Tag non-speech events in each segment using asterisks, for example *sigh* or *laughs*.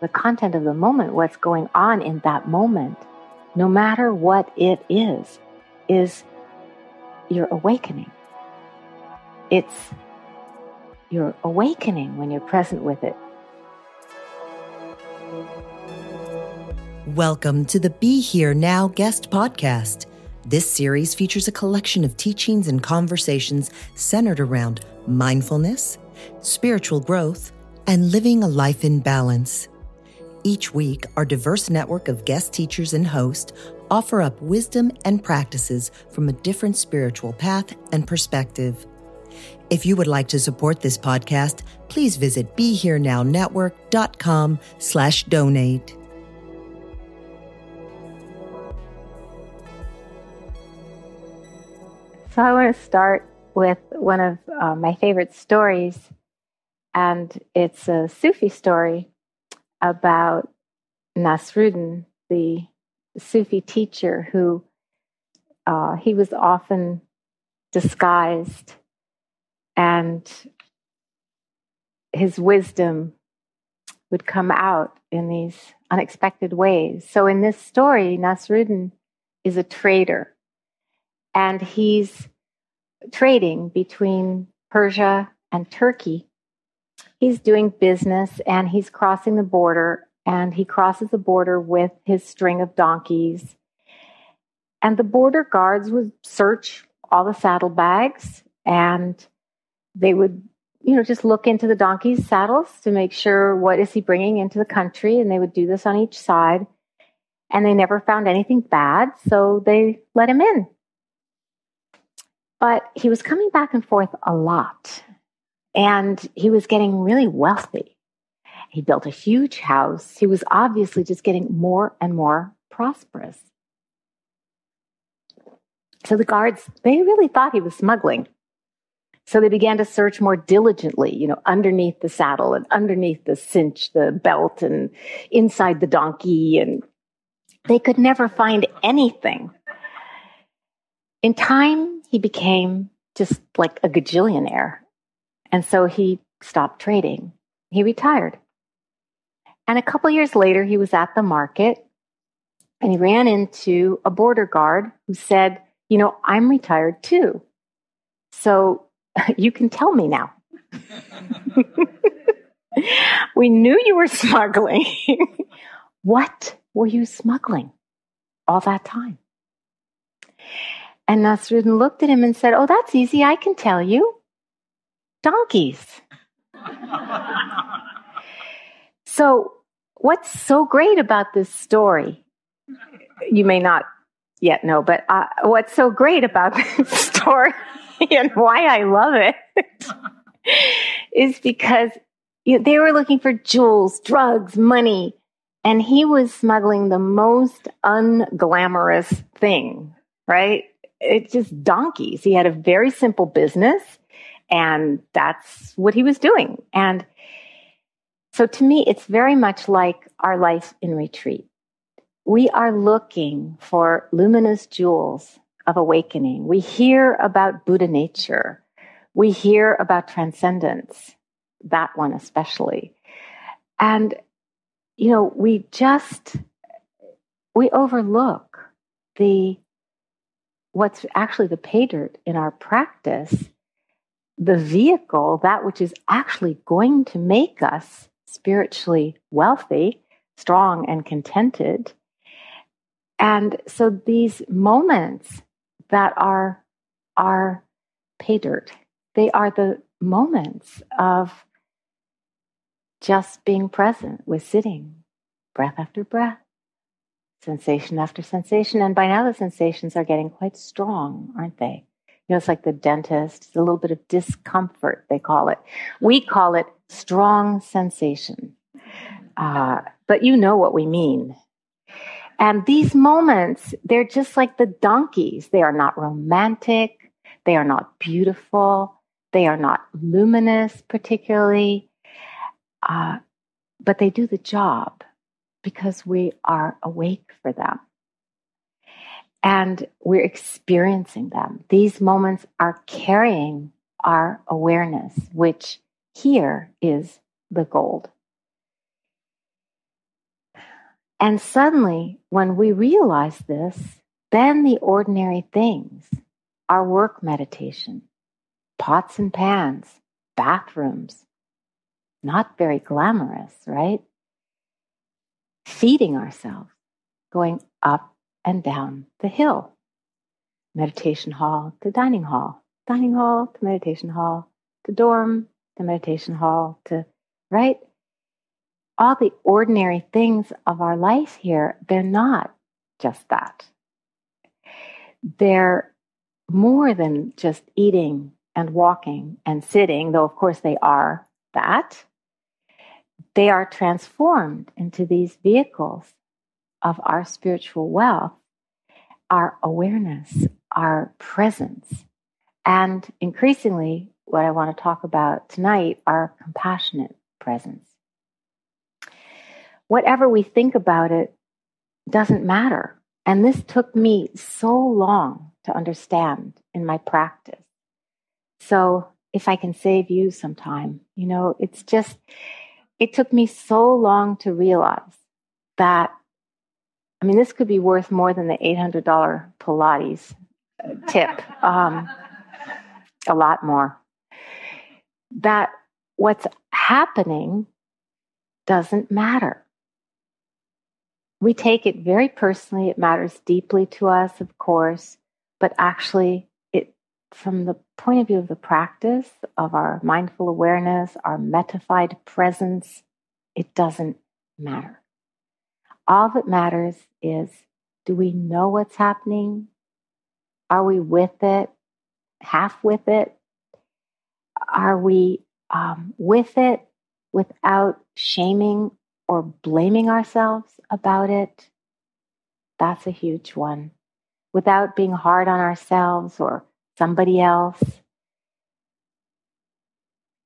The content of the moment, what's going on in that moment, no matter what it is, is your awakening. It's your awakening when you're present with it. Welcome to the Be Here Now guest podcast. This series features a collection of teachings and conversations centered around mindfulness, spiritual growth, and living a life in balance. Each week, our diverse network of guest teachers and hosts offer up wisdom and practices from a different spiritual path and perspective. If you would like to support this podcast, please visit BeHereNowNetwork.com slash donate. So I want to start with one of uh, my favorite stories, and it's a Sufi story about Nasruddin, the Sufi teacher who uh, he was often disguised and his wisdom would come out in these unexpected ways. So in this story, Nasruddin is a trader and he's trading between Persia and Turkey he's doing business and he's crossing the border and he crosses the border with his string of donkeys. And the border guards would search all the saddlebags and they would, you know, just look into the donkey's saddles to make sure what is he bringing into the country. And they would do this on each side. And they never found anything bad, so they let him in. But he was coming back and forth a lot. And he was getting really wealthy. He built a huge house. He was obviously just getting more and more prosperous. So the guards, they really thought he was smuggling. So they began to search more diligently, you know, underneath the saddle and underneath the cinch, the belt, and inside the donkey. And they could never find anything. In time, he became just like a gajillionaire. And so he stopped trading. He retired. And a couple years later, he was at the market and he ran into a border guard who said, You know, I'm retired too. So *laughs* you can tell me now. *laughs* we knew you were smuggling. *laughs* what were you smuggling all that time? And Nasruddin looked at him and said, Oh, that's easy. I can tell you donkeys. so, what's so great about this story? You may not yet know, but uh, what's so great about *laughs* this story and why I love it *laughs* is because you know, they were looking for jewels, drugs, money, and he was smuggling the most unglamorous thing, right? It's just donkeys. He had a very simple business. And that's what he was doing. And so to me, it's very much like our life in retreat. We are looking for luminous jewels of awakening. We hear about Buddha nature. We hear about transcendence, that one especially. And, you know, we just, we overlook the, what's actually the pay dirt in our practice the vehicle, that which is actually going to make us spiritually wealthy, strong, and contented. And so these moments that are, are pay dirt, they are the moments of just being present with sitting, breath after breath, sensation after sensation. And by now the sensations are getting quite strong, aren't they? You know, it's like the dentist, it's a little bit of discomfort, they call it. We call it strong sensation. Uh, but you know what we mean. And these moments, they're just like the donkeys. They are not romantic. They are not beautiful. They are not luminous, particularly. Uh, but they do the job because we are awake for them and we're experiencing them. These moments are carrying our awareness, which here is the gold. And suddenly, when we realize this, then the ordinary things, our work meditation, pots and pans, bathrooms, not very glamorous, right? Feeding ourselves, going up and down the hill. Meditation hall to dining hall, dining hall to meditation hall, to dorm to meditation hall, to, right? All the ordinary things of our life here, they're not just that. They're more than just eating and walking and sitting, though of course they are that. They are transformed into these vehicles of our spiritual wealth, our awareness, our presence, and increasingly, what I want to talk about tonight, our compassionate presence. Whatever we think about it doesn't matter. And this took me so long to understand in my practice. So, if I can save you some time, you know, it's just, it took me so long to realize that I mean, this could be worth more than the $800 Pilates uh, tip, um, a lot more. That what's happening doesn't matter. We take it very personally. It matters deeply to us, of course, but actually, it, from the point of view of the practice of our mindful awareness, our metified presence, it doesn't matter. All that matters is do we know what's happening? Are we with it? Half with it? Are we um, with it without shaming or blaming ourselves about it? That's a huge one. Without being hard on ourselves or somebody else.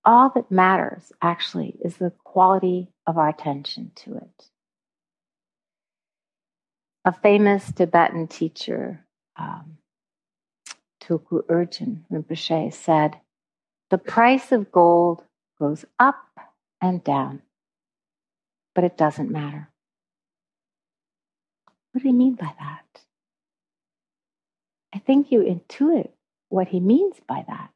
All that matters actually is the quality of our attention to it a famous Tibetan teacher, um, Tulku Urgyen Rinpoche, said, The price of gold goes up and down, but it doesn't matter. What do he mean by that? I think you intuit what he means by that.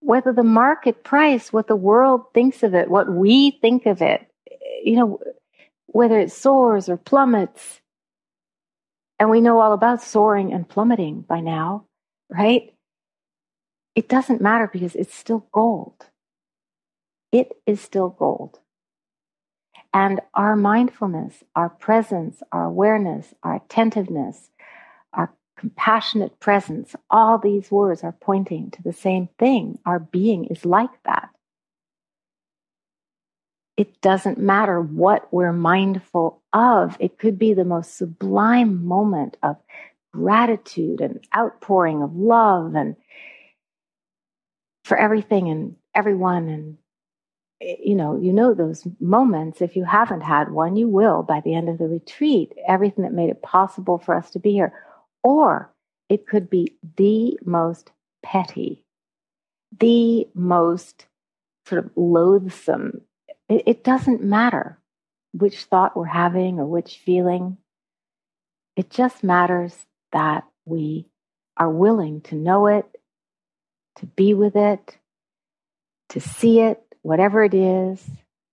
Whether the market price, what the world thinks of it, what we think of it, you know, whether it soars or plummets, and we know all about soaring and plummeting by now, right? It doesn't matter because it's still gold. It is still gold. And our mindfulness, our presence, our awareness, our attentiveness, our compassionate presence, all these words are pointing to the same thing. Our being is like that it doesn't matter what we're mindful of. It could be the most sublime moment of gratitude and outpouring of love and for everything and everyone. And eh, you know you know those moments. If you haven't had one you will by the end of the retreat. Everything that made it possible for us to be here. Or it could be the most petty the most sort of loathsome it, it doesn't matter which thought we're having or which feeling. It just matters that we are willing to know it, to be with it, to see it, whatever it is,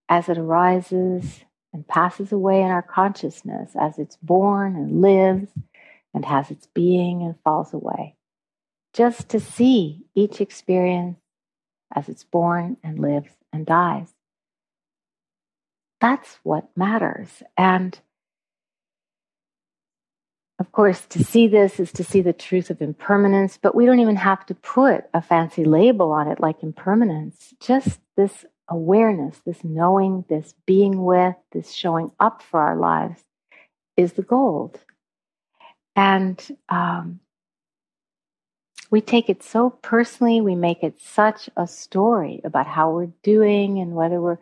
as it arises and passes away in our consciousness, as it's born and lives and has its being and falls away. Just to see each experience as it's born and lives and dies. That's what matters. And of course, to see this is to see the truth of impermanence, but we don't even have to put a fancy label on it like impermanence. Just this awareness, this knowing, this being with, this showing up for our lives is the gold. And um, we take it so personally, we make it such a story about how we're doing and whether we're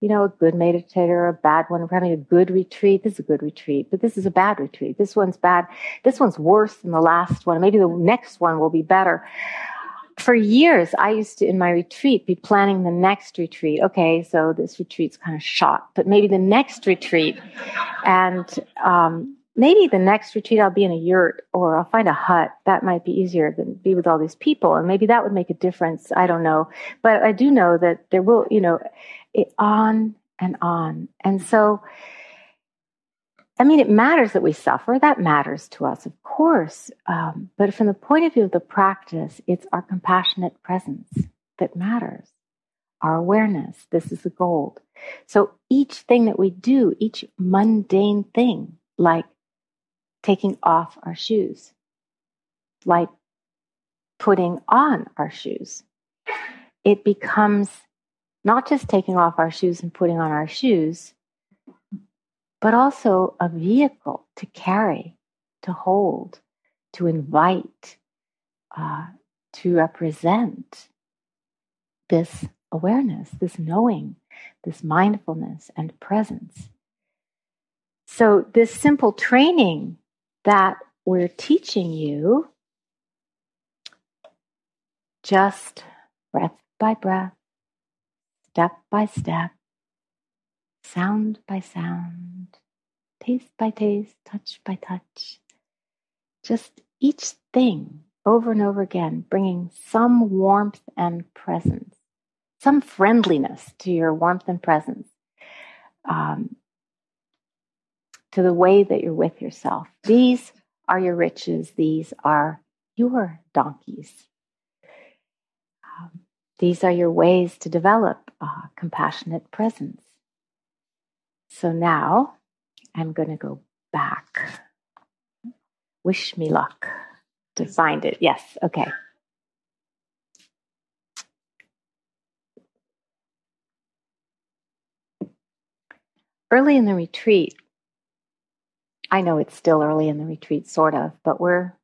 you know, a good meditator a bad one. We're having a good retreat. This is a good retreat, but this is a bad retreat. This one's bad. This one's worse than the last one. Maybe the next one will be better. For years, I used to, in my retreat, be planning the next retreat. Okay, so this retreat's kind of shot, but maybe the next retreat. And um, maybe the next retreat I'll be in a yurt or I'll find a hut. That might be easier than be with all these people. And maybe that would make a difference. I don't know. But I do know that there will, you know, it, on and on. And so, I mean, it matters that we suffer. That matters to us, of course. Um, but from the point of view of the practice, it's our compassionate presence that matters, our awareness. This is the gold. So each thing that we do, each mundane thing, like taking off our shoes, like putting on our shoes, it becomes not just taking off our shoes and putting on our shoes, but also a vehicle to carry, to hold, to invite, uh, to represent this awareness, this knowing, this mindfulness and presence. So, this simple training that we're teaching you, just breath by breath, step by step, sound by sound, taste by taste, touch by touch. Just each thing over and over again, bringing some warmth and presence, some friendliness to your warmth and presence, um, to the way that you're with yourself. These are your riches, these are your donkeys. Um, these are your ways to develop compassionate presence. So now I'm going to go back. Wish me luck to find it. Yes, okay. Early in the retreat, I know it's still early in the retreat, sort of, but we're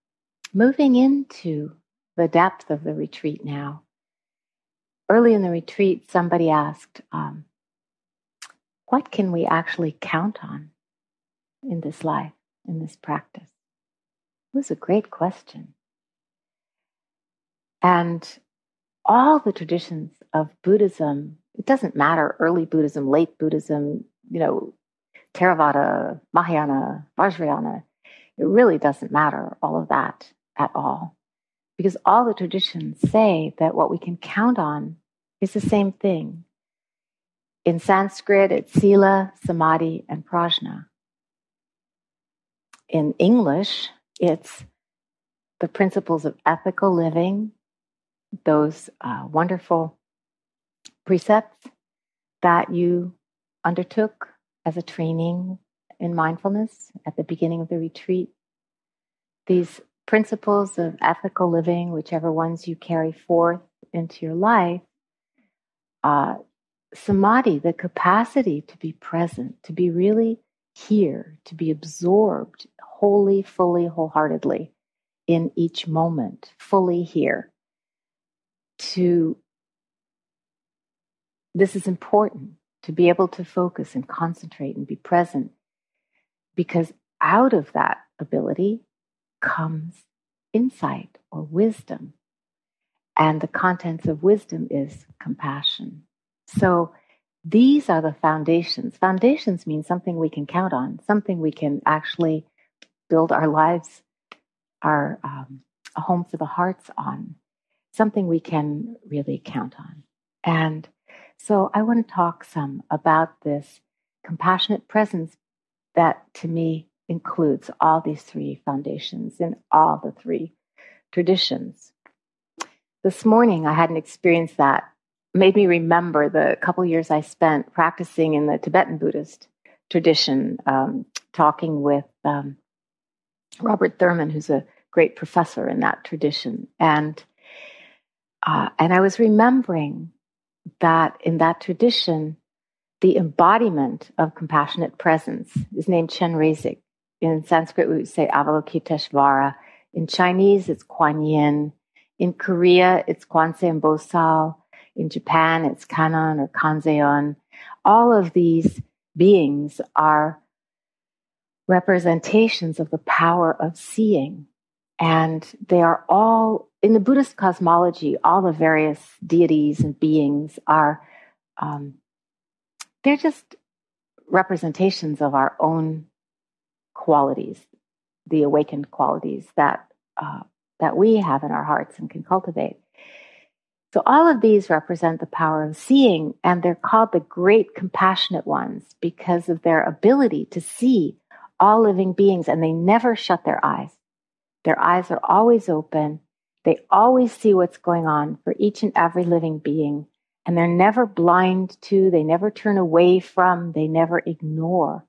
moving into the depth of the retreat now early in the retreat, somebody asked, um, What can we actually count on in this life, in this practice? It was a great question. And all the traditions of Buddhism, it doesn't matter early Buddhism, late Buddhism, you know, Theravada, Mahayana, Vajrayana, it really doesn't matter, all of that at all. Because all the traditions say that what we can count on is the same thing. In Sanskrit, it's sila, samadhi, and prajna. In English, it's the principles of ethical living, those uh, wonderful precepts that you undertook as a training in mindfulness at the beginning of the retreat. These principles of ethical living, whichever ones you carry forth into your life, uh, samadhi, the capacity to be present, to be really here, to be absorbed wholly, fully, wholeheartedly in each moment, fully here. To this is important to be able to focus and concentrate and be present because out of that ability comes insight or wisdom and the contents of wisdom is compassion. So these are the foundations. Foundations mean something we can count on, something we can actually build our lives, our um, a home for the hearts on, something we can really count on. And so I want to talk some about this compassionate presence that to me includes all these three foundations in all the three traditions. This morning, I had an experience that made me remember the couple years I spent practicing in the Tibetan Buddhist tradition, um, talking with um, Robert Thurman, who's a great professor in that tradition, and uh, and I was remembering that in that tradition, the embodiment of compassionate presence is named Chenrezig. In Sanskrit, we would say Avalokiteshvara. In Chinese, it's Kuan Yin. In Korea, it's Kwanseum Bosal. In Japan, it's Kannon or Kanzeon. All of these beings are representations of the power of seeing. And they are all, in the Buddhist cosmology, all the various deities and beings are, um, they're just representations of our own qualities, the awakened qualities that, uh, that we have in our hearts and can cultivate. So all of these represent the power of seeing, and they're called the great compassionate ones because of their ability to see all living beings, and they never shut their eyes. Their eyes are always open. They always see what's going on for each and every living being, and they're never blind to, they never turn away from, they never ignore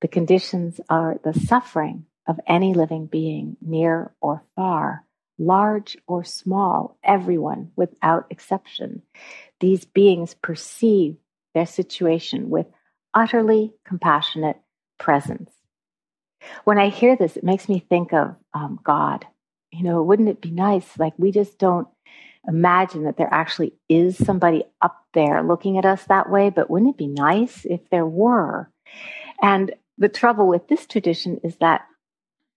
the conditions are the suffering of any living being, near or far large or small, everyone without exception. These beings perceive their situation with utterly compassionate presence. When I hear this, it makes me think of um, God. You know, wouldn't it be nice? Like, we just don't imagine that there actually is somebody up there looking at us that way, but wouldn't it be nice if there were? And the trouble with this tradition is that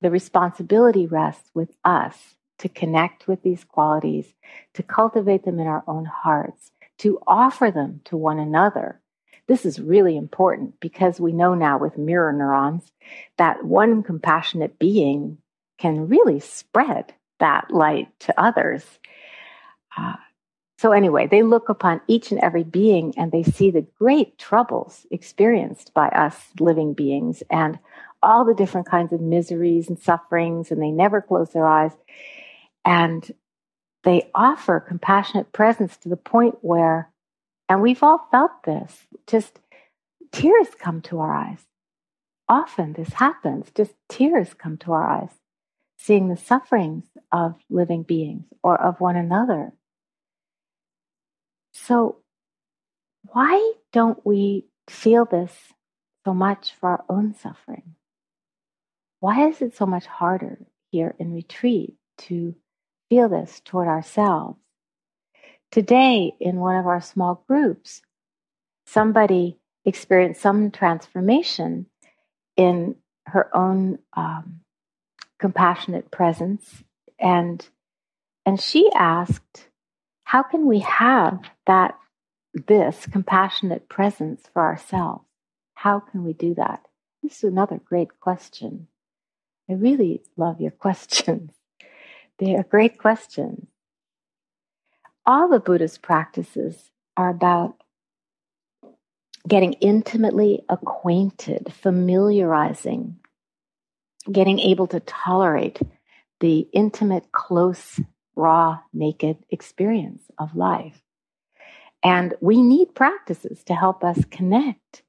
the responsibility rests with us to connect with these qualities, to cultivate them in our own hearts, to offer them to one another. This is really important because we know now with mirror neurons that one compassionate being can really spread that light to others. Uh, so, anyway, they look upon each and every being and they see the great troubles experienced by us living beings and all the different kinds of miseries and sufferings, and they never close their eyes. And they offer compassionate presence to the point where, and we've all felt this, just tears come to our eyes. Often this happens, just tears come to our eyes, seeing the sufferings of living beings or of one another. So, why don't we feel this so much for our own suffering? Why is it so much harder here in retreat to feel this toward ourselves. Today, in one of our small groups, somebody experienced some transformation in her own um, compassionate presence, and and she asked, "How can we have that this compassionate presence for ourselves? How can we do that?" This is another great question. I really love your *laughs* questions. They are great questions. All the Buddhist practices are about getting intimately acquainted, familiarizing, getting able to tolerate the intimate, close, raw, naked experience of life. And we need practices to help us connect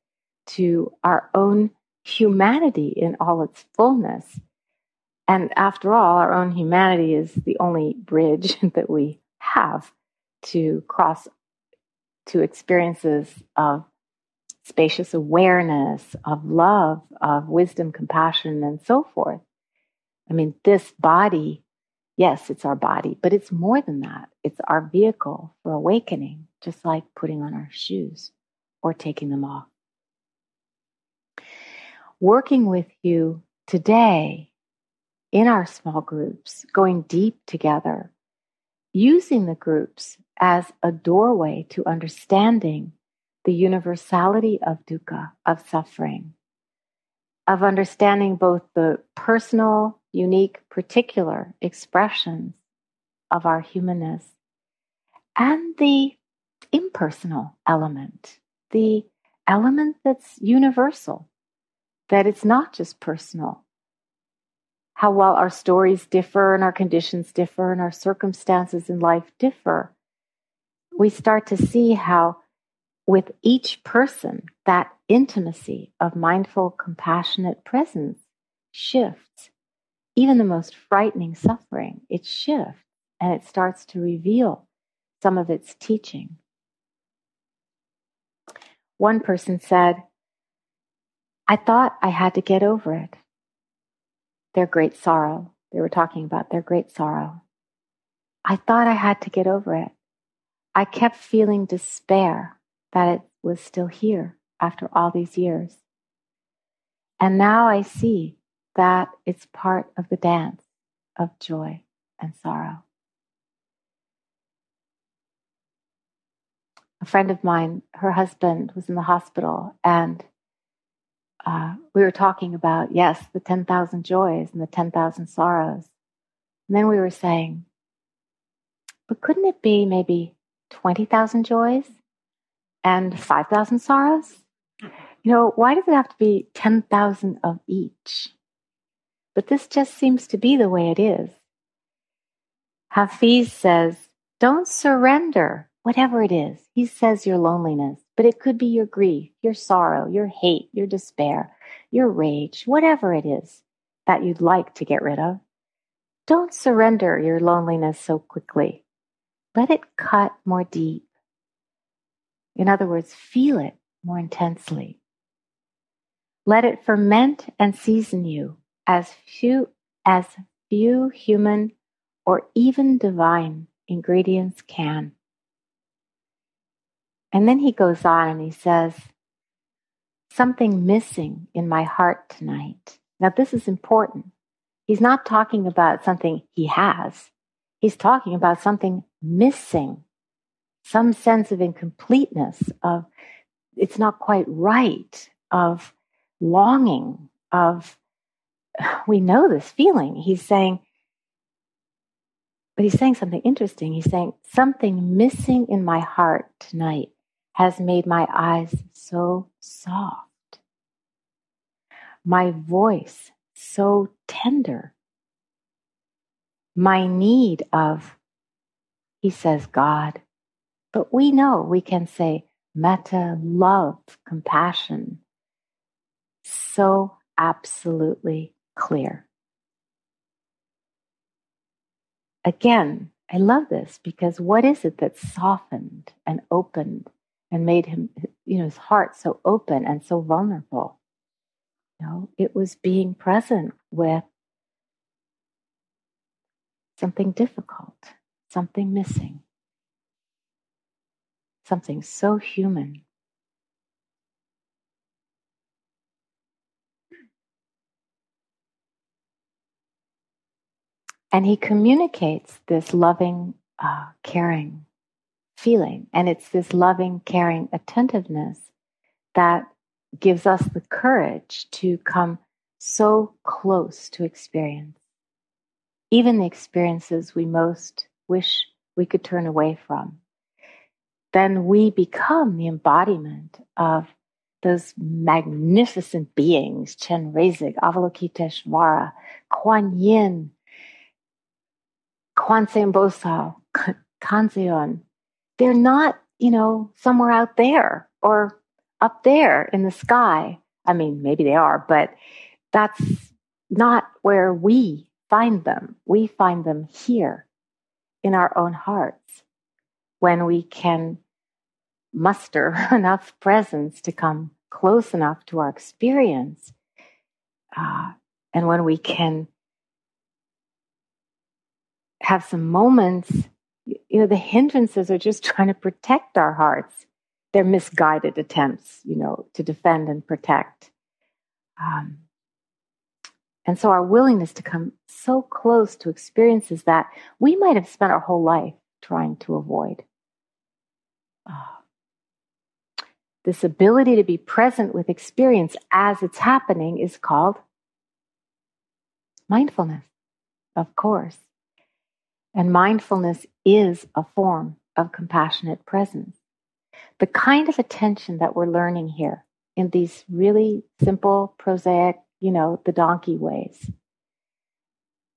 to our own humanity in all its fullness and after all, our own humanity is the only bridge *laughs* that we have to cross to experiences of spacious awareness, of love, of wisdom, compassion, and so forth. I mean, this body, yes, it's our body, but it's more than that. It's our vehicle for awakening, just like putting on our shoes or taking them off. Working with you today in our small groups, going deep together, using the groups as a doorway to understanding the universality of dukkha, of suffering, of understanding both the personal, unique, particular expressions of our humanness and the impersonal element, the element that's universal, that it's not just personal. How while our stories differ and our conditions differ and our circumstances in life differ, we start to see how with each person, that intimacy of mindful, compassionate presence shifts. Even the most frightening suffering, it shifts and it starts to reveal some of its teaching. One person said, I thought I had to get over it. Their great sorrow. They were talking about their great sorrow. I thought I had to get over it. I kept feeling despair that it was still here after all these years. And now I see that it's part of the dance of joy and sorrow. A friend of mine, her husband was in the hospital, and uh, we were talking about, yes, the 10,000 joys and the 10,000 sorrows. And then we were saying, but couldn't it be maybe 20,000 joys and 5,000 sorrows? You know, why does it have to be 10,000 of each? But this just seems to be the way it is. Hafiz says, don't surrender, whatever it is. He says your loneliness, but it could be your grief, your sorrow, your hate, your despair, your rage, whatever it is that you'd like to get rid of. Don't surrender your loneliness so quickly. Let it cut more deep. In other words, feel it more intensely. Let it ferment and season you as few as few human or even divine ingredients can. And then he goes on and he says, Something missing in my heart tonight. Now, this is important. He's not talking about something he has, he's talking about something missing, some sense of incompleteness, of it's not quite right, of longing, of *sighs* we know this feeling. He's saying, but he's saying something interesting. He's saying, something missing in my heart tonight has made my eyes so soft, my voice so tender, my need of, he says, God. But we know we can say metta, love, compassion, so absolutely clear. Again, I love this because what is it that softened and opened and made him, you know, his heart so open and so vulnerable? You know, it was being present with something difficult, something missing, something so human. And he communicates this loving, uh, caring feeling. And it's this loving, caring attentiveness that gives us the courage to come so close to experience, even the experiences we most wish we could turn away from. Then we become the embodiment of those magnificent beings, Chenrezig, Avalokiteshvara, Kuan Yin, Kwanse Bosal, *laughs* Kanzeon, they're not, you know, somewhere out there or up there in the sky. I mean, maybe they are, but that's not where we find them. We find them here in our own hearts when we can muster *laughs* enough presence to come close enough to our experience. Uh, and when we can have some moments, you know, the hindrances are just *laughs* trying to protect our hearts. They're misguided attempts, you know, to defend and protect. Um, and so our willingness to come so close to experiences that we might have spent our whole life trying to avoid. Uh, this ability to be present with experience as it's happening is called mindfulness, of course. And mindfulness is a form of compassionate presence. The kind of attention that we're learning here in these really simple, prosaic, you know, the donkey ways,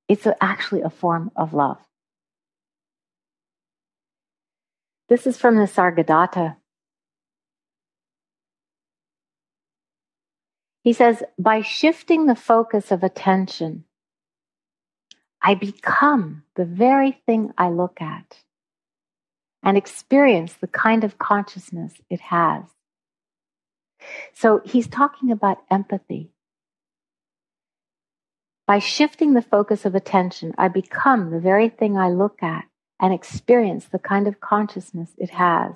it's actually a form of love. This is from the Nisargadatta. He says, by shifting the focus of attention, I become the very thing I look at and experience the kind of consciousness it has. So he's talking about empathy. By shifting the focus of attention, I become the very thing I look at and experience the kind of consciousness it has.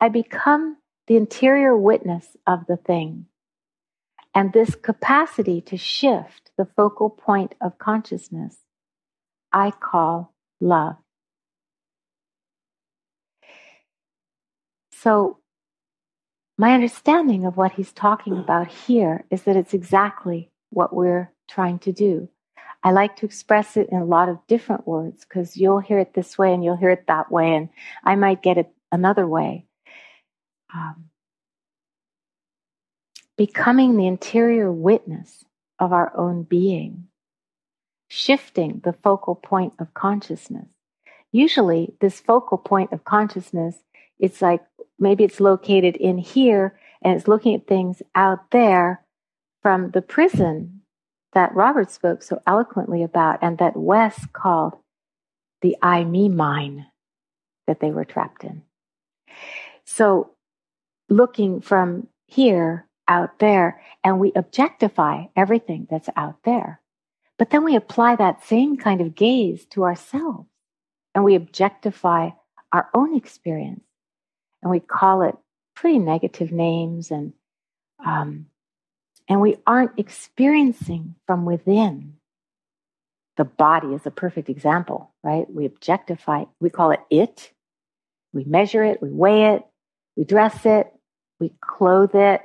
I become the interior witness of the thing. And this capacity to shift the focal point of consciousness, I call love. So, my understanding of what he's talking about here is that it's exactly what we're trying to do. I like to express it in a lot of different words because you'll hear it this way and you'll hear it that way, and I might get it another way. Um, becoming the interior witness of our own being, shifting the focal point of consciousness. Usually, this focal point of consciousness, it's like maybe it's located in here and it's looking at things out there from the prison that Robert spoke so eloquently about and that Wes called the I me mine that they were trapped in. So, looking from here out there, and we objectify everything that's out there. But then we apply that same kind of gaze to ourselves and we objectify our own experience and we call it pretty negative names and um, and we aren't experiencing from within. The body is a perfect example, right? We objectify, we call it it. We measure it, we weigh it, we dress it, we clothe it,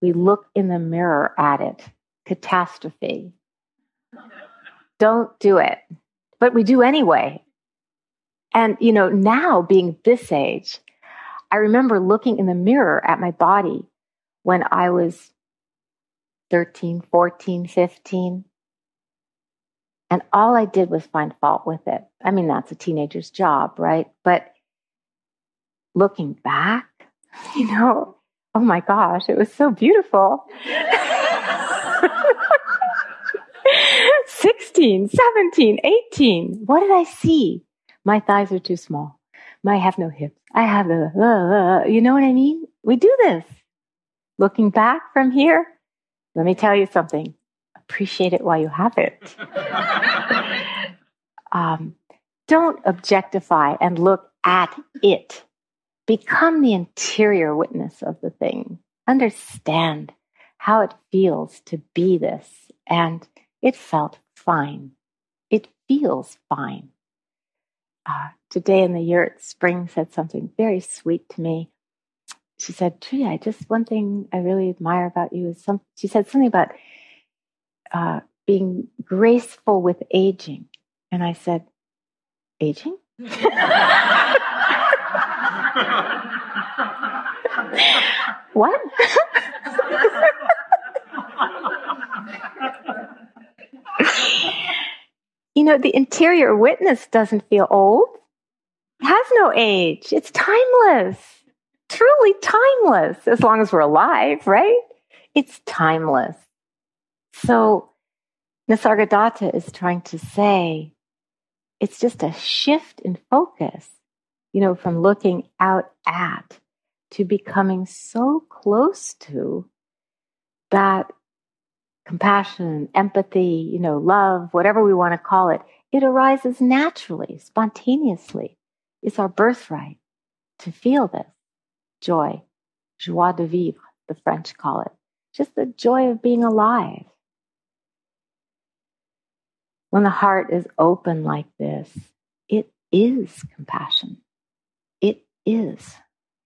we look in the mirror at it. Catastrophe. Don't do it. But we do anyway. And, you know, now being this age, I remember looking in the mirror at my body when I was 13, 14, 15. And all I did was find fault with it. I mean, that's a teenager's job, right? But looking back, *laughs* you know, oh my gosh, it was so beautiful. *laughs* 16, 17, 18. What did I see? My thighs are too small. I have no hips. I have the, uh, uh, you know what I mean? We do this. Looking back from here, let me tell you something appreciate it while you have it. *laughs* um, don't objectify and look at it. Become the interior witness of the thing. Understand how it feels to be this. And it felt fine. It feels fine. Uh, today in the yurt, Spring said something very sweet to me she said, I just one thing I really admire about you is some. She said something about uh, being graceful with aging, and I said, aging. *laughs* what? you know, the interior witness doesn't feel old. It has no age. It's timeless truly timeless as long as we're alive, right? It's timeless. So Nisargadatta is trying to say it's just a shift in focus, you know, from looking out at to becoming so close to that compassion, empathy, you know, love, whatever we want to call it, it arises naturally, spontaneously. It's our birthright to feel this joy, joie de vivre, the French call it, just the joy of being alive. When the heart is open like this, it is compassion is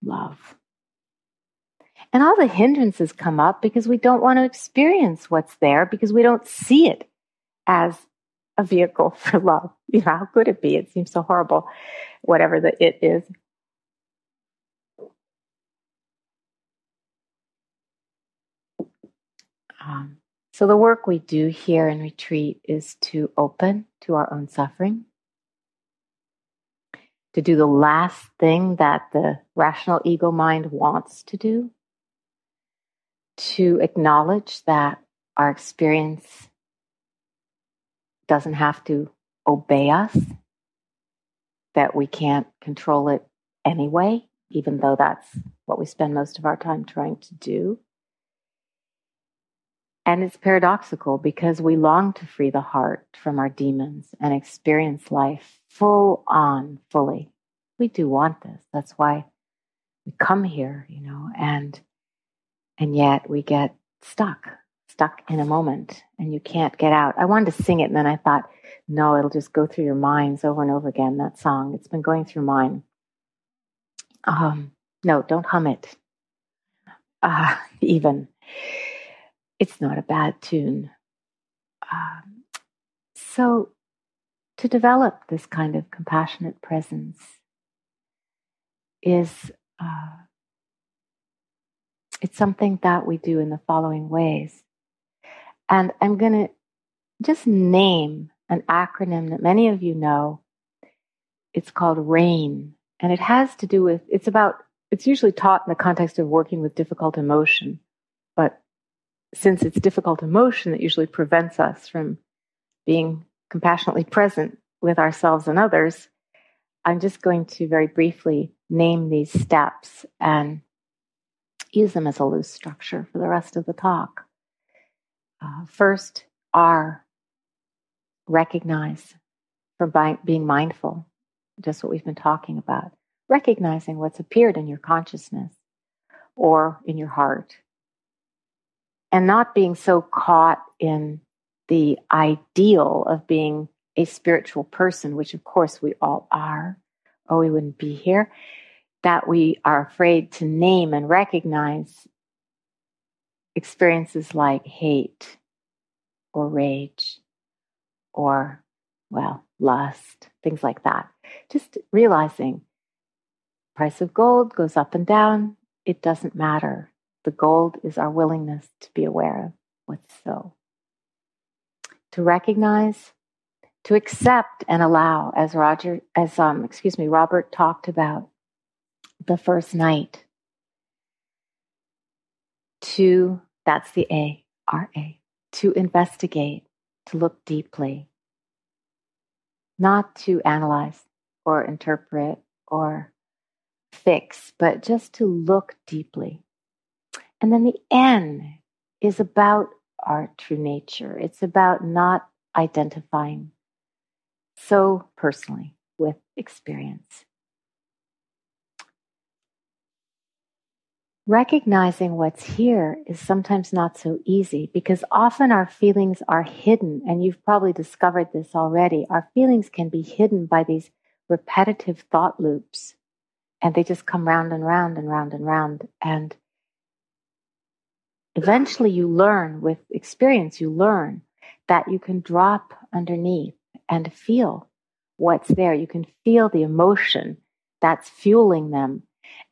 love. And all the hindrances come up because we don't want to experience what's there because we don't see it as a vehicle *laughs* for love. You know, how could it be? It seems so horrible, whatever the it is. Um, so, the work we do here in retreat is to open to our own suffering, to do the last thing that the rational ego mind wants to do, to acknowledge that our experience doesn't have to obey us, that we can't control it anyway, even though that's what we spend most of our time trying to do. And it's paradoxical because we long to free the heart from our demons and experience life full on, fully. We do want this. That's why we come here, you know, and and yet we get stuck, stuck in a moment, and you can't get out. I wanted to sing it, and then I thought, no, it'll just go through your minds over and over again. That song, it's been going through mine. Um, no, don't hum it. Uh, *laughs* even it's not a bad tune. Um, so, to develop this kind of compassionate presence is uh, it's something that we do in the following ways, and I'm going to just name an acronym that many of you know. It's called RAIN, and it has to do with it's about it's usually taught in the context of working with difficult emotion, but since it's difficult emotion that usually prevents us from being compassionately present with ourselves and others, I'm just going to very briefly name these steps and use them as a loose structure for the rest of the talk. Uh, first, R, recognize for by, being mindful, just what we've been talking about. Recognizing what's appeared in your consciousness or in your heart and not being so caught in the ideal of being a spiritual person, which of course we all are, or we wouldn't be here, that we are afraid to name and recognize experiences like hate or rage or, well, lust, things like that. Just realizing price of gold goes up and down, it doesn't matter. The gold is our willingness to be aware of what's so. To recognize, to accept and allow, as Roger, as um, excuse me, Robert talked about the first night. To that's the A, R A. To investigate, to look deeply, not to analyze or interpret or fix, but just to look deeply. And then the N is about our true nature. It's about not identifying so personally with experience. Recognizing what's here is sometimes not so easy because often our feelings are hidden, and you've probably discovered this already. Our feelings can be hidden by these repetitive thought loops, and they just come round and round and round and round. And eventually you learn with experience, you learn that you can drop underneath and feel what's there. You can feel the emotion that's fueling them.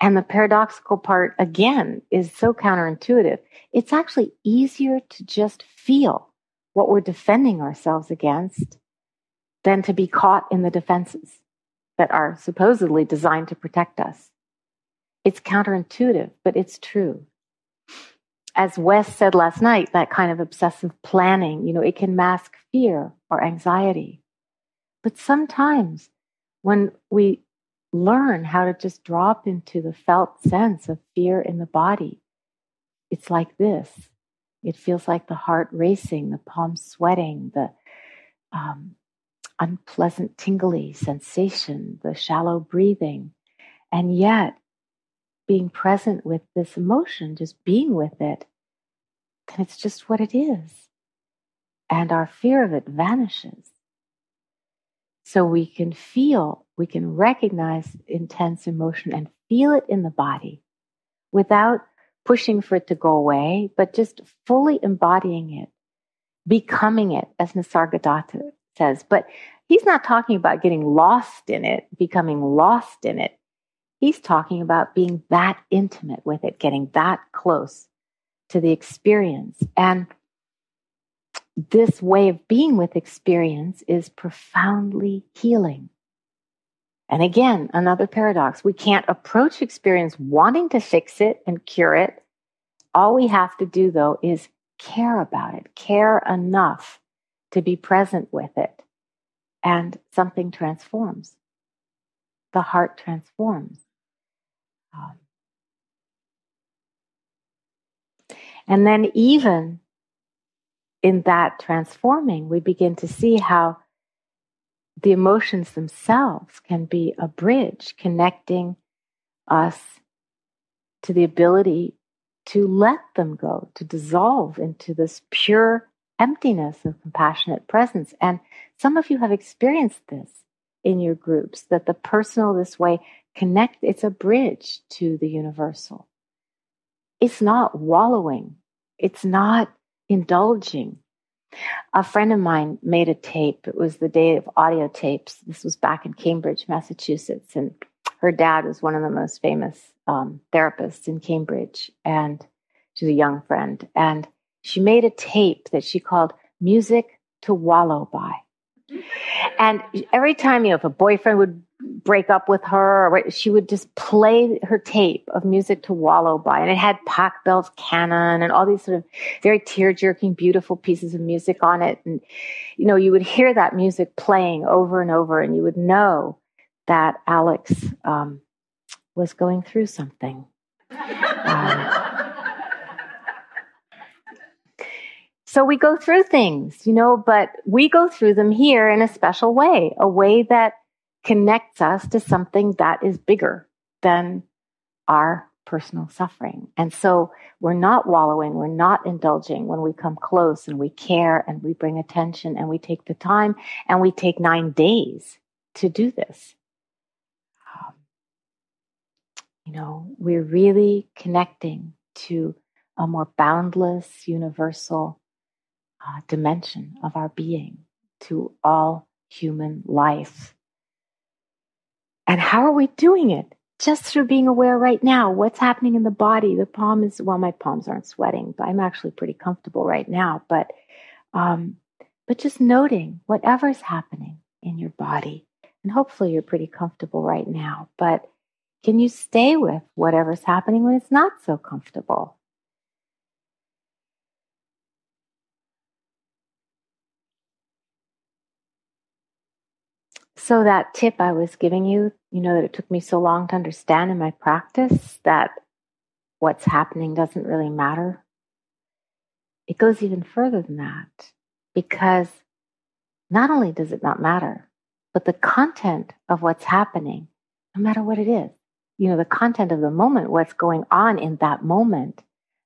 And the paradoxical part, again, is so counterintuitive. It's actually easier to just feel what we're defending ourselves against than to be caught in the defenses that are supposedly designed to protect us. It's counterintuitive, but it's true as Wes said last night, that kind of obsessive planning, you know, it can mask fear or anxiety. But sometimes when we learn how to just drop into the felt sense of fear in the body, it's like this. It feels like the heart racing, the palms sweating, the um, unpleasant tingly sensation, the shallow breathing. And yet, being present with this emotion, just being with it, then it's just what it is. And our fear of it vanishes. So we can feel, we can recognize intense emotion and feel it in the body without pushing for it to go away, but just fully embodying it, becoming it, as Nisargadatta says. But he's not talking about getting lost in it, becoming lost in it. He's talking about being that intimate with it, getting that close to the experience. And this way of being with experience is profoundly healing. And again, another paradox. We can't approach experience wanting to fix it and cure it. All we have to do, though, is care about it, care enough to be present with it, and something transforms. The heart transforms. And then, even in that transforming, we begin to see how the emotions themselves can be a bridge connecting us to the ability to let them go, to dissolve into this pure emptiness of compassionate presence. And some of you have experienced this in your groups that the personal this way connect, it's a bridge to the universal. It's not wallowing, it's not indulging, a friend of mine made a tape. It was the day of audio tapes. This was back in Cambridge, Massachusetts. And her dad was one of the most famous um, therapists in Cambridge. And she's a young friend. And she made a tape that she called Music to Wallow By. And every time, you know, if a boyfriend would break up with her, she would just play her tape of music to wallow by. And it had Pachelbel's canon and all these sort of very tear jerking, beautiful pieces of music on it. And, you know, you would hear that music playing over and over, and you would know that Alex um, was going through something. Um, So we go through things, you know, but we go through them here in a special way, a way that connects us to something that is bigger than our personal suffering. And so we're not wallowing, we're not indulging when we come close and we care and we bring attention and we take the time and we take nine days to do this. Um, you know, we're really connecting to a more boundless, universal uh, dimension of our being to all human life. And how are we doing it? Just through being aware right now, what's happening in the body. The palm is, well, my palms aren't sweating, but I'm actually pretty comfortable right now. But, um, but just noting whatever's happening in your body. And hopefully you're pretty comfortable right now. But can you stay with whatever's happening when it's not so comfortable? So, that tip I was giving you, you know, that it took me so long to understand in my practice that what's happening doesn't really matter. It goes even further than that because not only does it not matter, but the content of what's happening, no matter what it is, you know, the content of the moment, what's going on in that moment,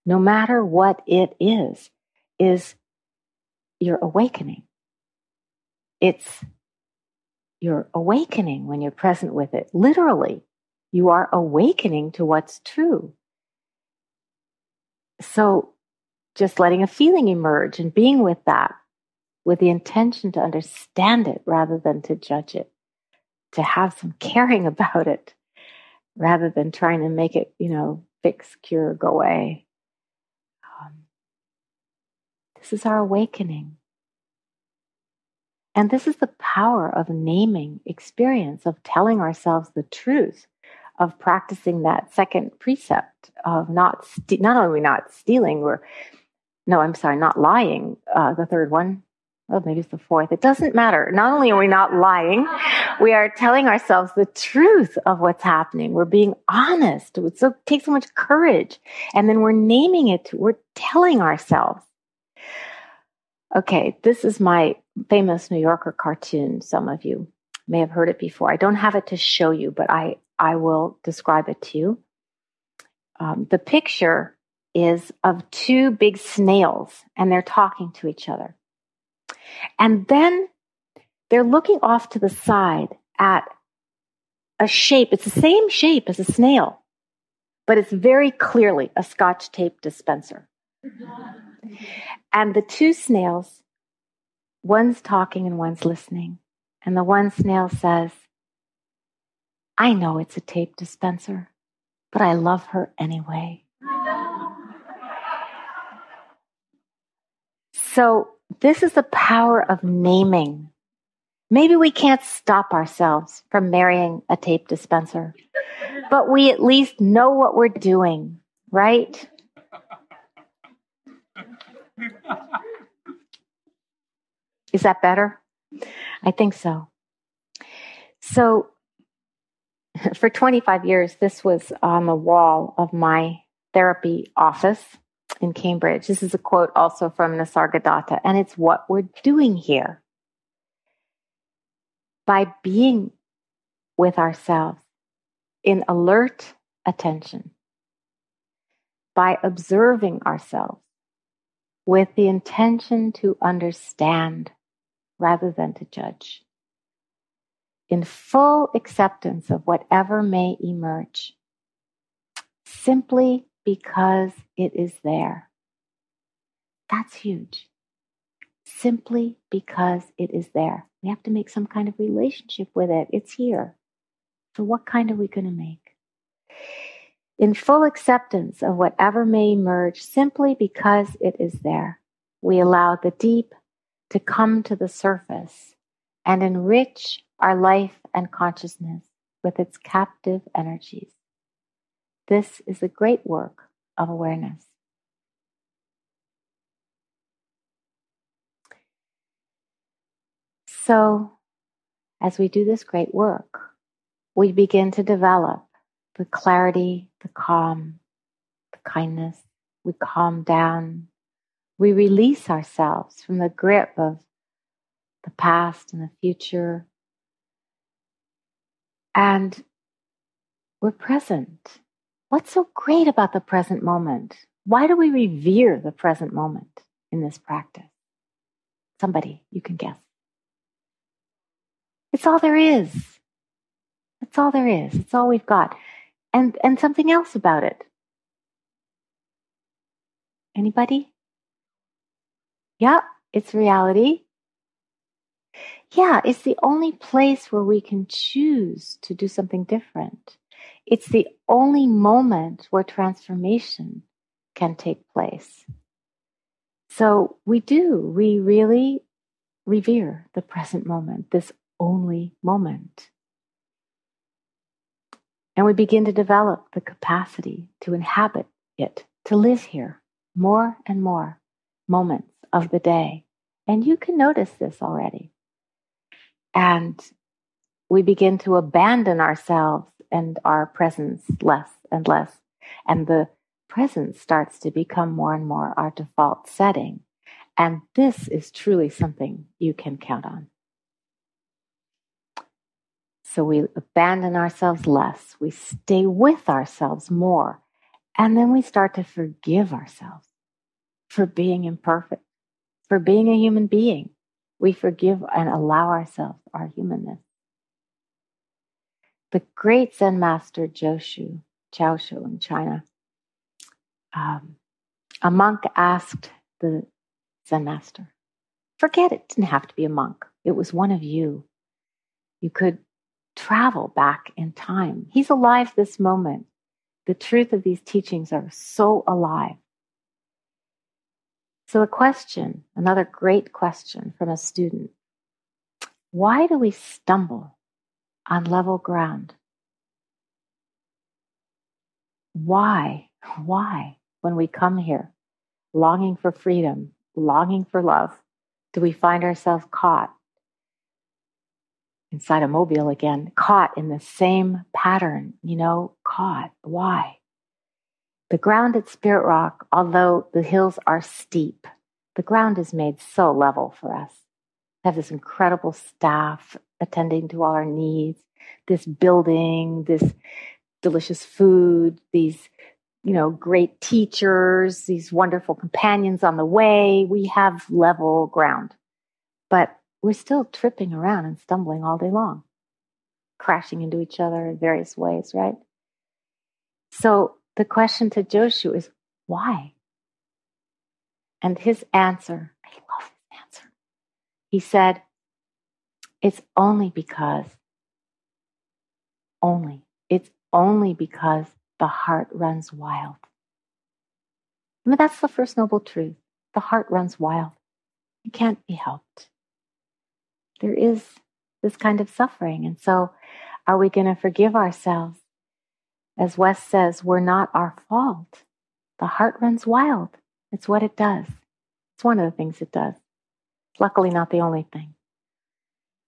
no matter what it is, is your awakening. It's you're awakening when you're present with it. Literally, you are awakening to what's true. So, just letting a feeling emerge and being with that with the intention to understand it rather than to judge it, to have some caring *laughs* about it rather than trying to make it, you know, fix, cure, go away. Um, this is our awakening. And this is the power of naming experience, of telling ourselves the truth, of practicing that second precept of not ste- not only not stealing, we're no, I'm sorry, not lying. Uh, the third one, oh, maybe it's the fourth. It doesn't matter. Not only are we not lying, we are telling ourselves the truth of what's happening. We're being honest. It so, takes so much courage, and then we're naming it. We're telling ourselves. Okay, this is my famous New Yorker cartoon. Some of you may have heard it before. I don't have it to show you, but I, I will describe it to you. Um, the picture is of two big snails, and they're talking to each other. And then they're looking off to the side at a shape. It's the same shape as a snail, but it's very clearly a scotch tape dispenser. and the two snails One's talking and one's listening. And the one snail says, I know it's a tape dispenser, but I love her anyway. So, this is the power of naming. Maybe we can't stop ourselves from marrying a tape dispenser, but we at least know what we're doing, right? Is that better? I think so. So, *laughs* for 25 years, this was on the wall of my therapy office in Cambridge. This is a quote also from Nisargadatta, and it's what we're doing here. By being with ourselves in alert attention, by observing ourselves with the intention to understand rather than to judge, in full acceptance of whatever may emerge, simply because it is there. That's huge. Simply because it is there. We have to make some kind of relationship with it. It's here. So, what kind are we going to make? In full acceptance of whatever may emerge, simply because it is there, we allow the deep to come to the surface and enrich our life and consciousness with its captive energies. This is the great work of awareness. So, as we do this great work, we begin to develop the clarity, the calm, the kindness. We calm down. We release ourselves from the grip of the past and the future. And we're present. What's so great about the present moment? Why do we revere the present moment in this practice? Somebody, you can guess. It's all there is. It's all there is. It's all we've got. And and something else about it. Anybody? Yeah, it's reality. Yeah, it's the only place where we can choose to do something different. It's the only moment where transformation can take place. So we do, we really revere the present moment, this only moment. And we begin to develop the capacity to inhabit it, to live here more and more moments of the day. And you can notice this already. And we begin to abandon ourselves and our presence less and less. And the presence starts to become more and more our default setting. And this is truly something you can count on. So we abandon ourselves less, we stay with ourselves more, and then we start to forgive ourselves for being imperfect, for being a human being. We forgive and allow ourselves our humanness the great Zen master Joshu, Zhaozhou in China, um, a monk asked the Zen master, forget it, didn't have to be a monk. It was one of you. You could travel back in time. He's alive this moment. The truth of these teachings are so alive. So, a question, another great question from a student why do we stumble on level ground. Why? Why, when we come here, longing for freedom, longing for love, do we find ourselves caught inside a mobile again, caught in the same pattern, you know, caught? Why? The ground at Spirit Rock, although the hills are steep, the ground is made so level for us. We have this incredible staff attending to all our needs, this building, this delicious food, these you know, great teachers, these wonderful companions on the way. We have level ground, but we're still tripping around and stumbling all day long, crashing into each other in various ways, right? So the question to Joshu is why? And his answer, I love his answer. He said, it's only because, only, it's only because the heart runs wild. I mean, that's the first noble truth. The heart runs wild. It can't be helped. There is this kind of suffering. And so, are we going to forgive ourselves? As Wes says, we're not our fault. The heart runs wild. It's what it does. It's one of the things it does. Luckily, not the only thing.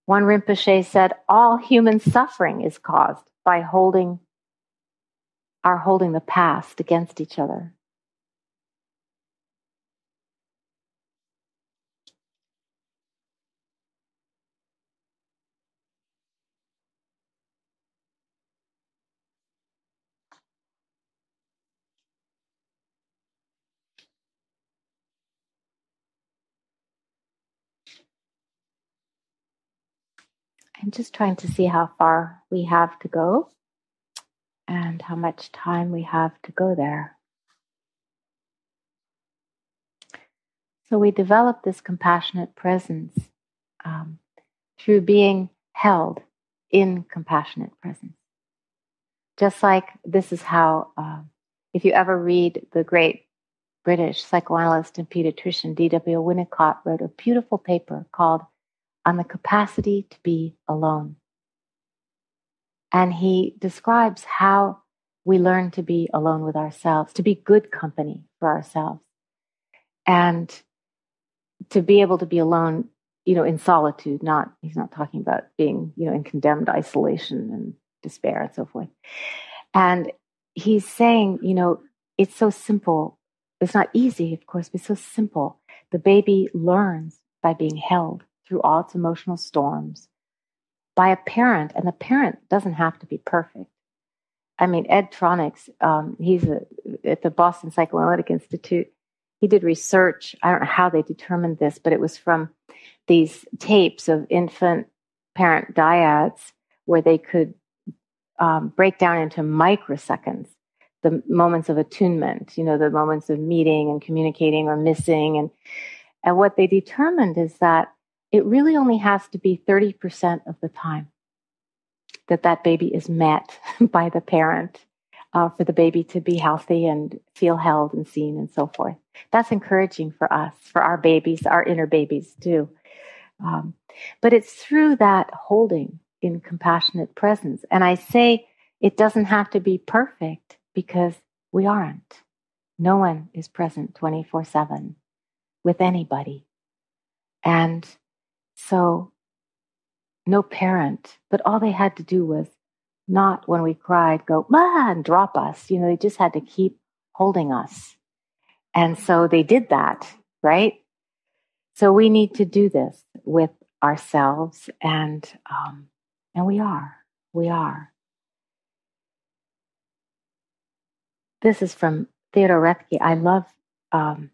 One Rinpoche said, all human suffering is caused by holding our holding the past against each other. Just trying to see how far we have to go and how much time we have to go there. So we develop this compassionate presence um, through being held in compassionate presence. Just like this is how, uh, if you ever read the great British psychoanalyst and pediatrician D.W. Winnicott wrote a beautiful paper called On the Capacity to Be Alone. And he describes how we learn to be alone with ourselves, to be good company for ourselves, and to be able to be alone, you know, in solitude. Not he's not talking about being, you know, in condemned isolation and despair and so forth. And he's saying, you know, it's so simple. It's not easy, of course, but it's so simple. The baby learns by being held through all its emotional storms by a parent, and the parent doesn't have to be perfect. I mean, Ed Tronick, um, he's a, at the Boston Psychoanalytic Institute. He did research. I don't know how they determined this, but it was from these tapes of infant parent dyads where they could um, break down into microseconds the moments of attunement, you know, the moments of meeting and communicating or missing. And, and what they determined is that it really only has to be 30% of the time that that baby is met *laughs* by the parent uh, for the baby to be healthy and feel held and seen and so forth. That's encouraging for us, for our babies, our inner babies too. Um, but it's through that holding in compassionate presence. And I say it doesn't have to be perfect because we aren't. No one is present 24 7 with anybody. And so, no parent, but all they had to do was not when we cried, go, ma, and drop us. You know, they just had to keep holding us. And so they did that, right? So we need to do this with ourselves, and um, and we are, we are. This is from Theodore Roethke. I love um,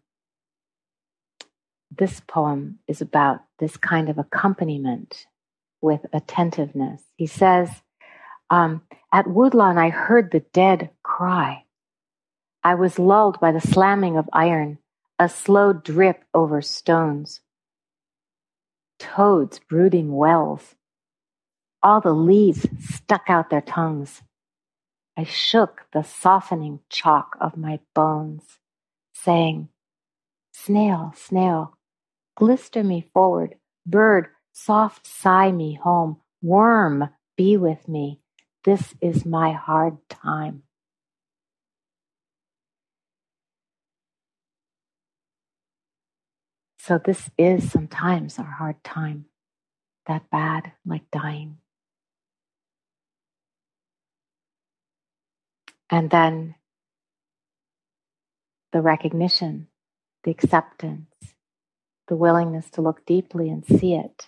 this poem is about this kind of accompaniment with attentiveness. He says, um, At Woodlawn, I heard the dead cry. I was lulled by the slamming of iron, a slow drip over stones. Toads brooding wells. All the leaves stuck out their tongues. I shook the softening chalk of my bones, saying, Snail, snail, Glister me forward, bird, soft sigh me home, worm, be with me. This is my hard time. So, this is sometimes our hard time, that bad, like dying. And then the recognition, the acceptance, the willingness to look deeply and see it.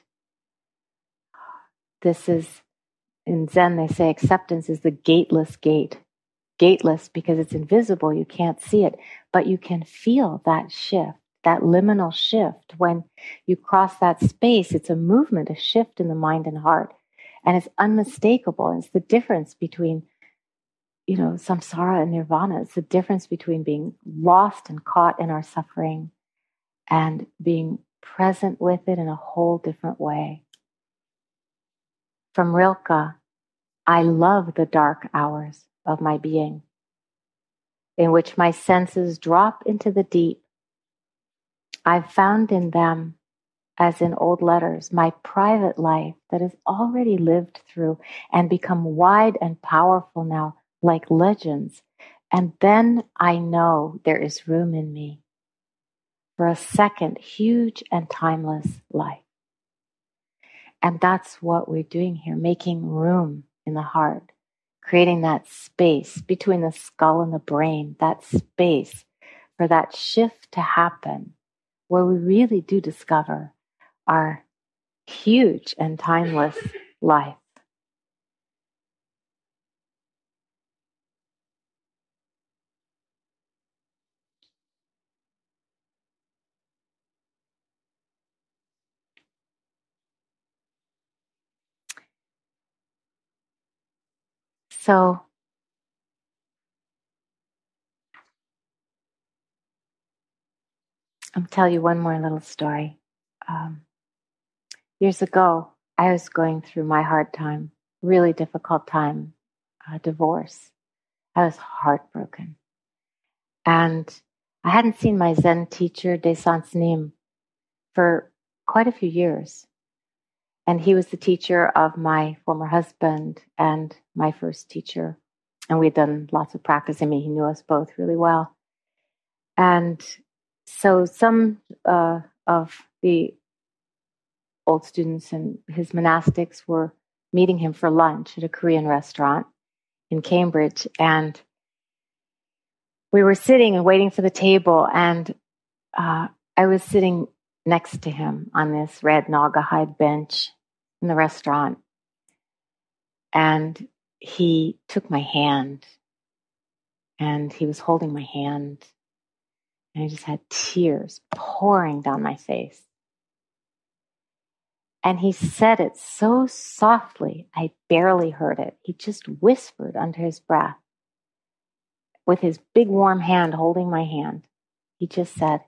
This is, in Zen, they say acceptance is the gateless gate. Gateless because it's invisible, you can't see it, but you can feel that shift, that liminal shift. When you cross that space, it's a movement, a shift in the mind and heart. And it's unmistakable. It's the difference between you know, samsara and nirvana. It's the difference between being lost and caught in our suffering and being present with it in a whole different way. From Rilke, I love the dark hours of my being, in which my senses drop into the deep. I've found in them as in old letters, my private life that is already lived through and become wide and powerful now, like legends. And then I know there is room in me for a second huge and timeless life. And that's what we're doing here, making room in the heart, creating that space between the skull and the brain, that space for that shift to happen where we really do discover our huge and timeless *laughs* life. So, I'll tell you one more little story. Um, years ago, I was going through my hard time, really difficult time, uh, divorce. I was heartbroken. And I hadn't seen my Zen teacher, Dae Soen Sa Nim, for quite a few years. And he was the teacher of my former husband and my first teacher. And we'd done lots of practice. I mean, he knew us both really well. And so some uh, of the old students and his monastics were meeting him for lunch at a Korean restaurant in Cambridge. And we were sitting and waiting for the table. And uh, I was sitting next to him on this red Naugahyde bench in the restaurant. And he took my hand and he was holding my hand. And I just had tears pouring down my face. And he said it so softly, I barely heard it. He just whispered under his breath with his big warm hand holding my hand. He just said.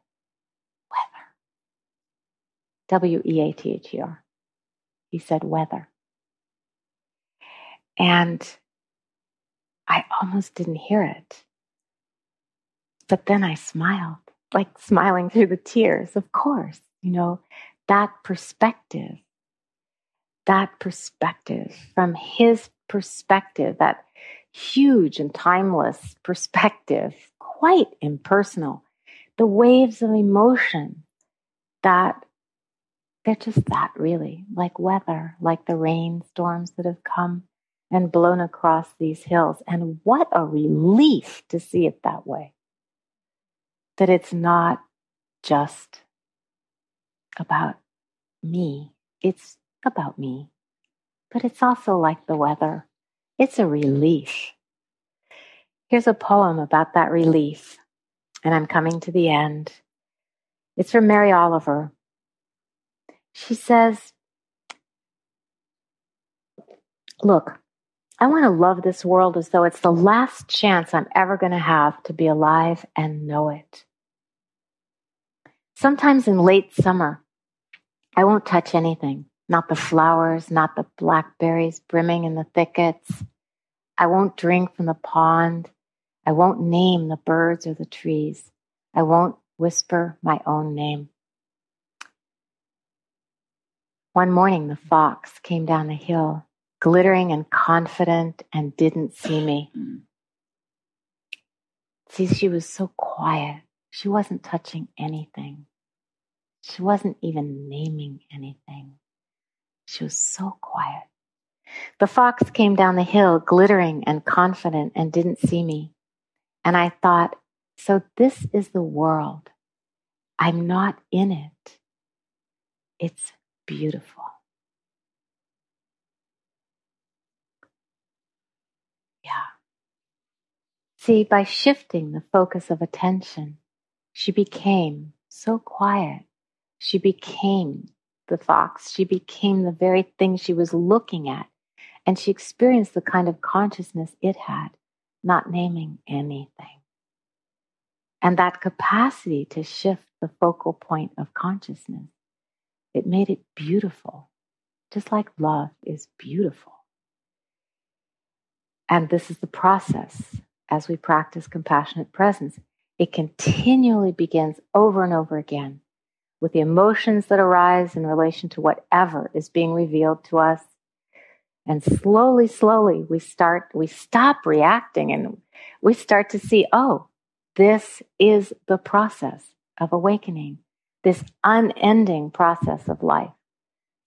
W E A T H E R. He said, weather. And I almost didn't hear it. But then I smiled, like smiling through the tears. Of course, you know, that perspective, that perspective from his perspective, that huge and timeless perspective, quite impersonal, the waves of emotion that they're just that really, like weather, like the rainstorms that have come and blown across these hills. And what a relief to see it that way. That it's not just about me, it's about me. But it's also like the weather, it's a relief. Here's a poem about that relief, and I'm coming to the end. It's from Mary Oliver. She says, Look, I want to love this world as though it's the last chance I'm ever going to have to be alive and know it. Sometimes in late summer, I won't touch anything, not the flowers, not the blackberries brimming in the thickets. I won't drink from the pond. I won't name the birds or the trees. I won't whisper my own name. One morning, the fox came down the hill glittering and confident and didn't see me. See, she was so quiet. She wasn't touching anything. She wasn't even naming anything. She was so quiet. The fox came down the hill, glittering and confident, and didn't see me. And I thought, so this is the world. I'm not in it. It's beautiful. Yeah. See, by shifting the focus of attention, she became so quiet. She became the fox. She became the very thing she was looking at. And she experienced the kind of consciousness it had, not naming anything. And that capacity to shift the focal point of consciousness, it made it beautiful, just like love is beautiful. And this is the process as we practice compassionate presence, it continually begins over and over again with the emotions that arise in relation to whatever is being revealed to us. And slowly, slowly, we start, we stop reacting and we start to see, oh, this is the process of awakening, this unending process of life.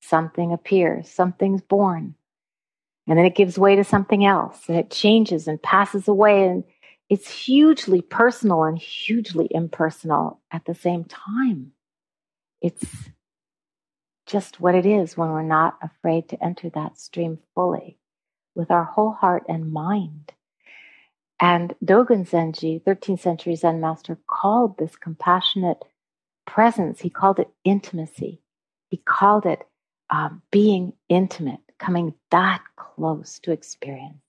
Something appears, something's born, and then it gives way to something else, and it changes and passes away. And it's hugely personal and hugely impersonal at the same time. It's just what it is when we're not afraid to enter that stream fully with our whole heart and mind. And Dogen Zenji, 13th century Zen master, called this compassionate presence, he called it intimacy. He called it um, being intimate, coming that close to experience.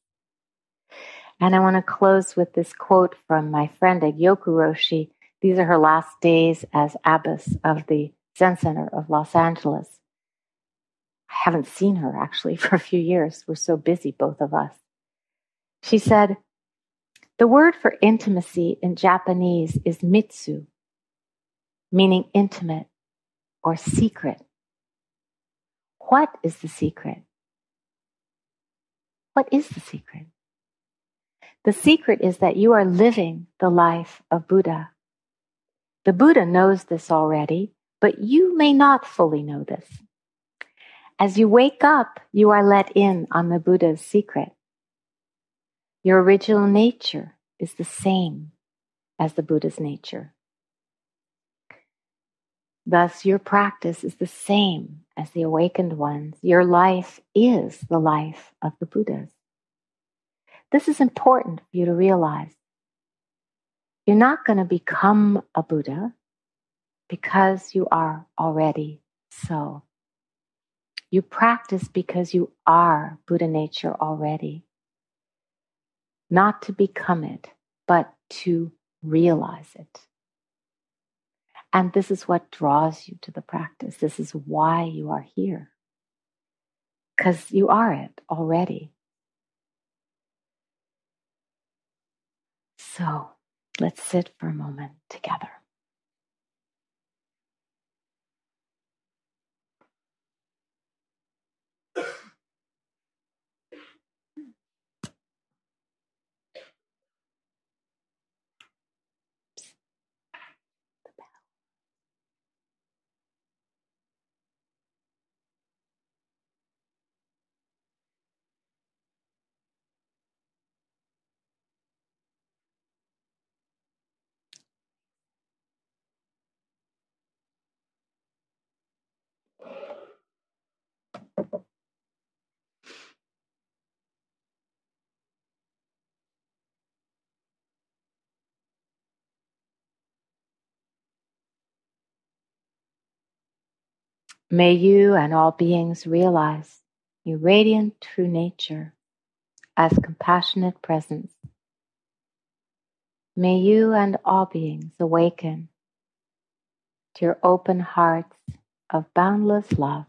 And I want to close with this quote from my friend Egyoku Roshi. These are her last days as abbess of the Zen Center of Los Angeles. I haven't seen her actually *laughs* for a few years. We're so busy, both of us. She said, The word for intimacy in Japanese is mitsu, meaning intimate or secret. What is the secret? What is the secret? The secret is that you are living the life of Buddha. The Buddha knows this already, but you may not fully know this. As you wake up, you are let in on the Buddha's secret. Your original nature is the same as the Buddha's nature. Thus, your practice is the same as the awakened ones. Your life is the life of the Buddhas. This is important for you to realize. You're not going to become a Buddha because you are already so. You practice because you are Buddha nature already. Not to become it, but to realize it. And this is what draws you to the practice. This is why you are here. Because you are it already. So let's sit for a moment together. May you and all beings realize your radiant true nature as compassionate presence. May you and all beings awaken to your open hearts of boundless love.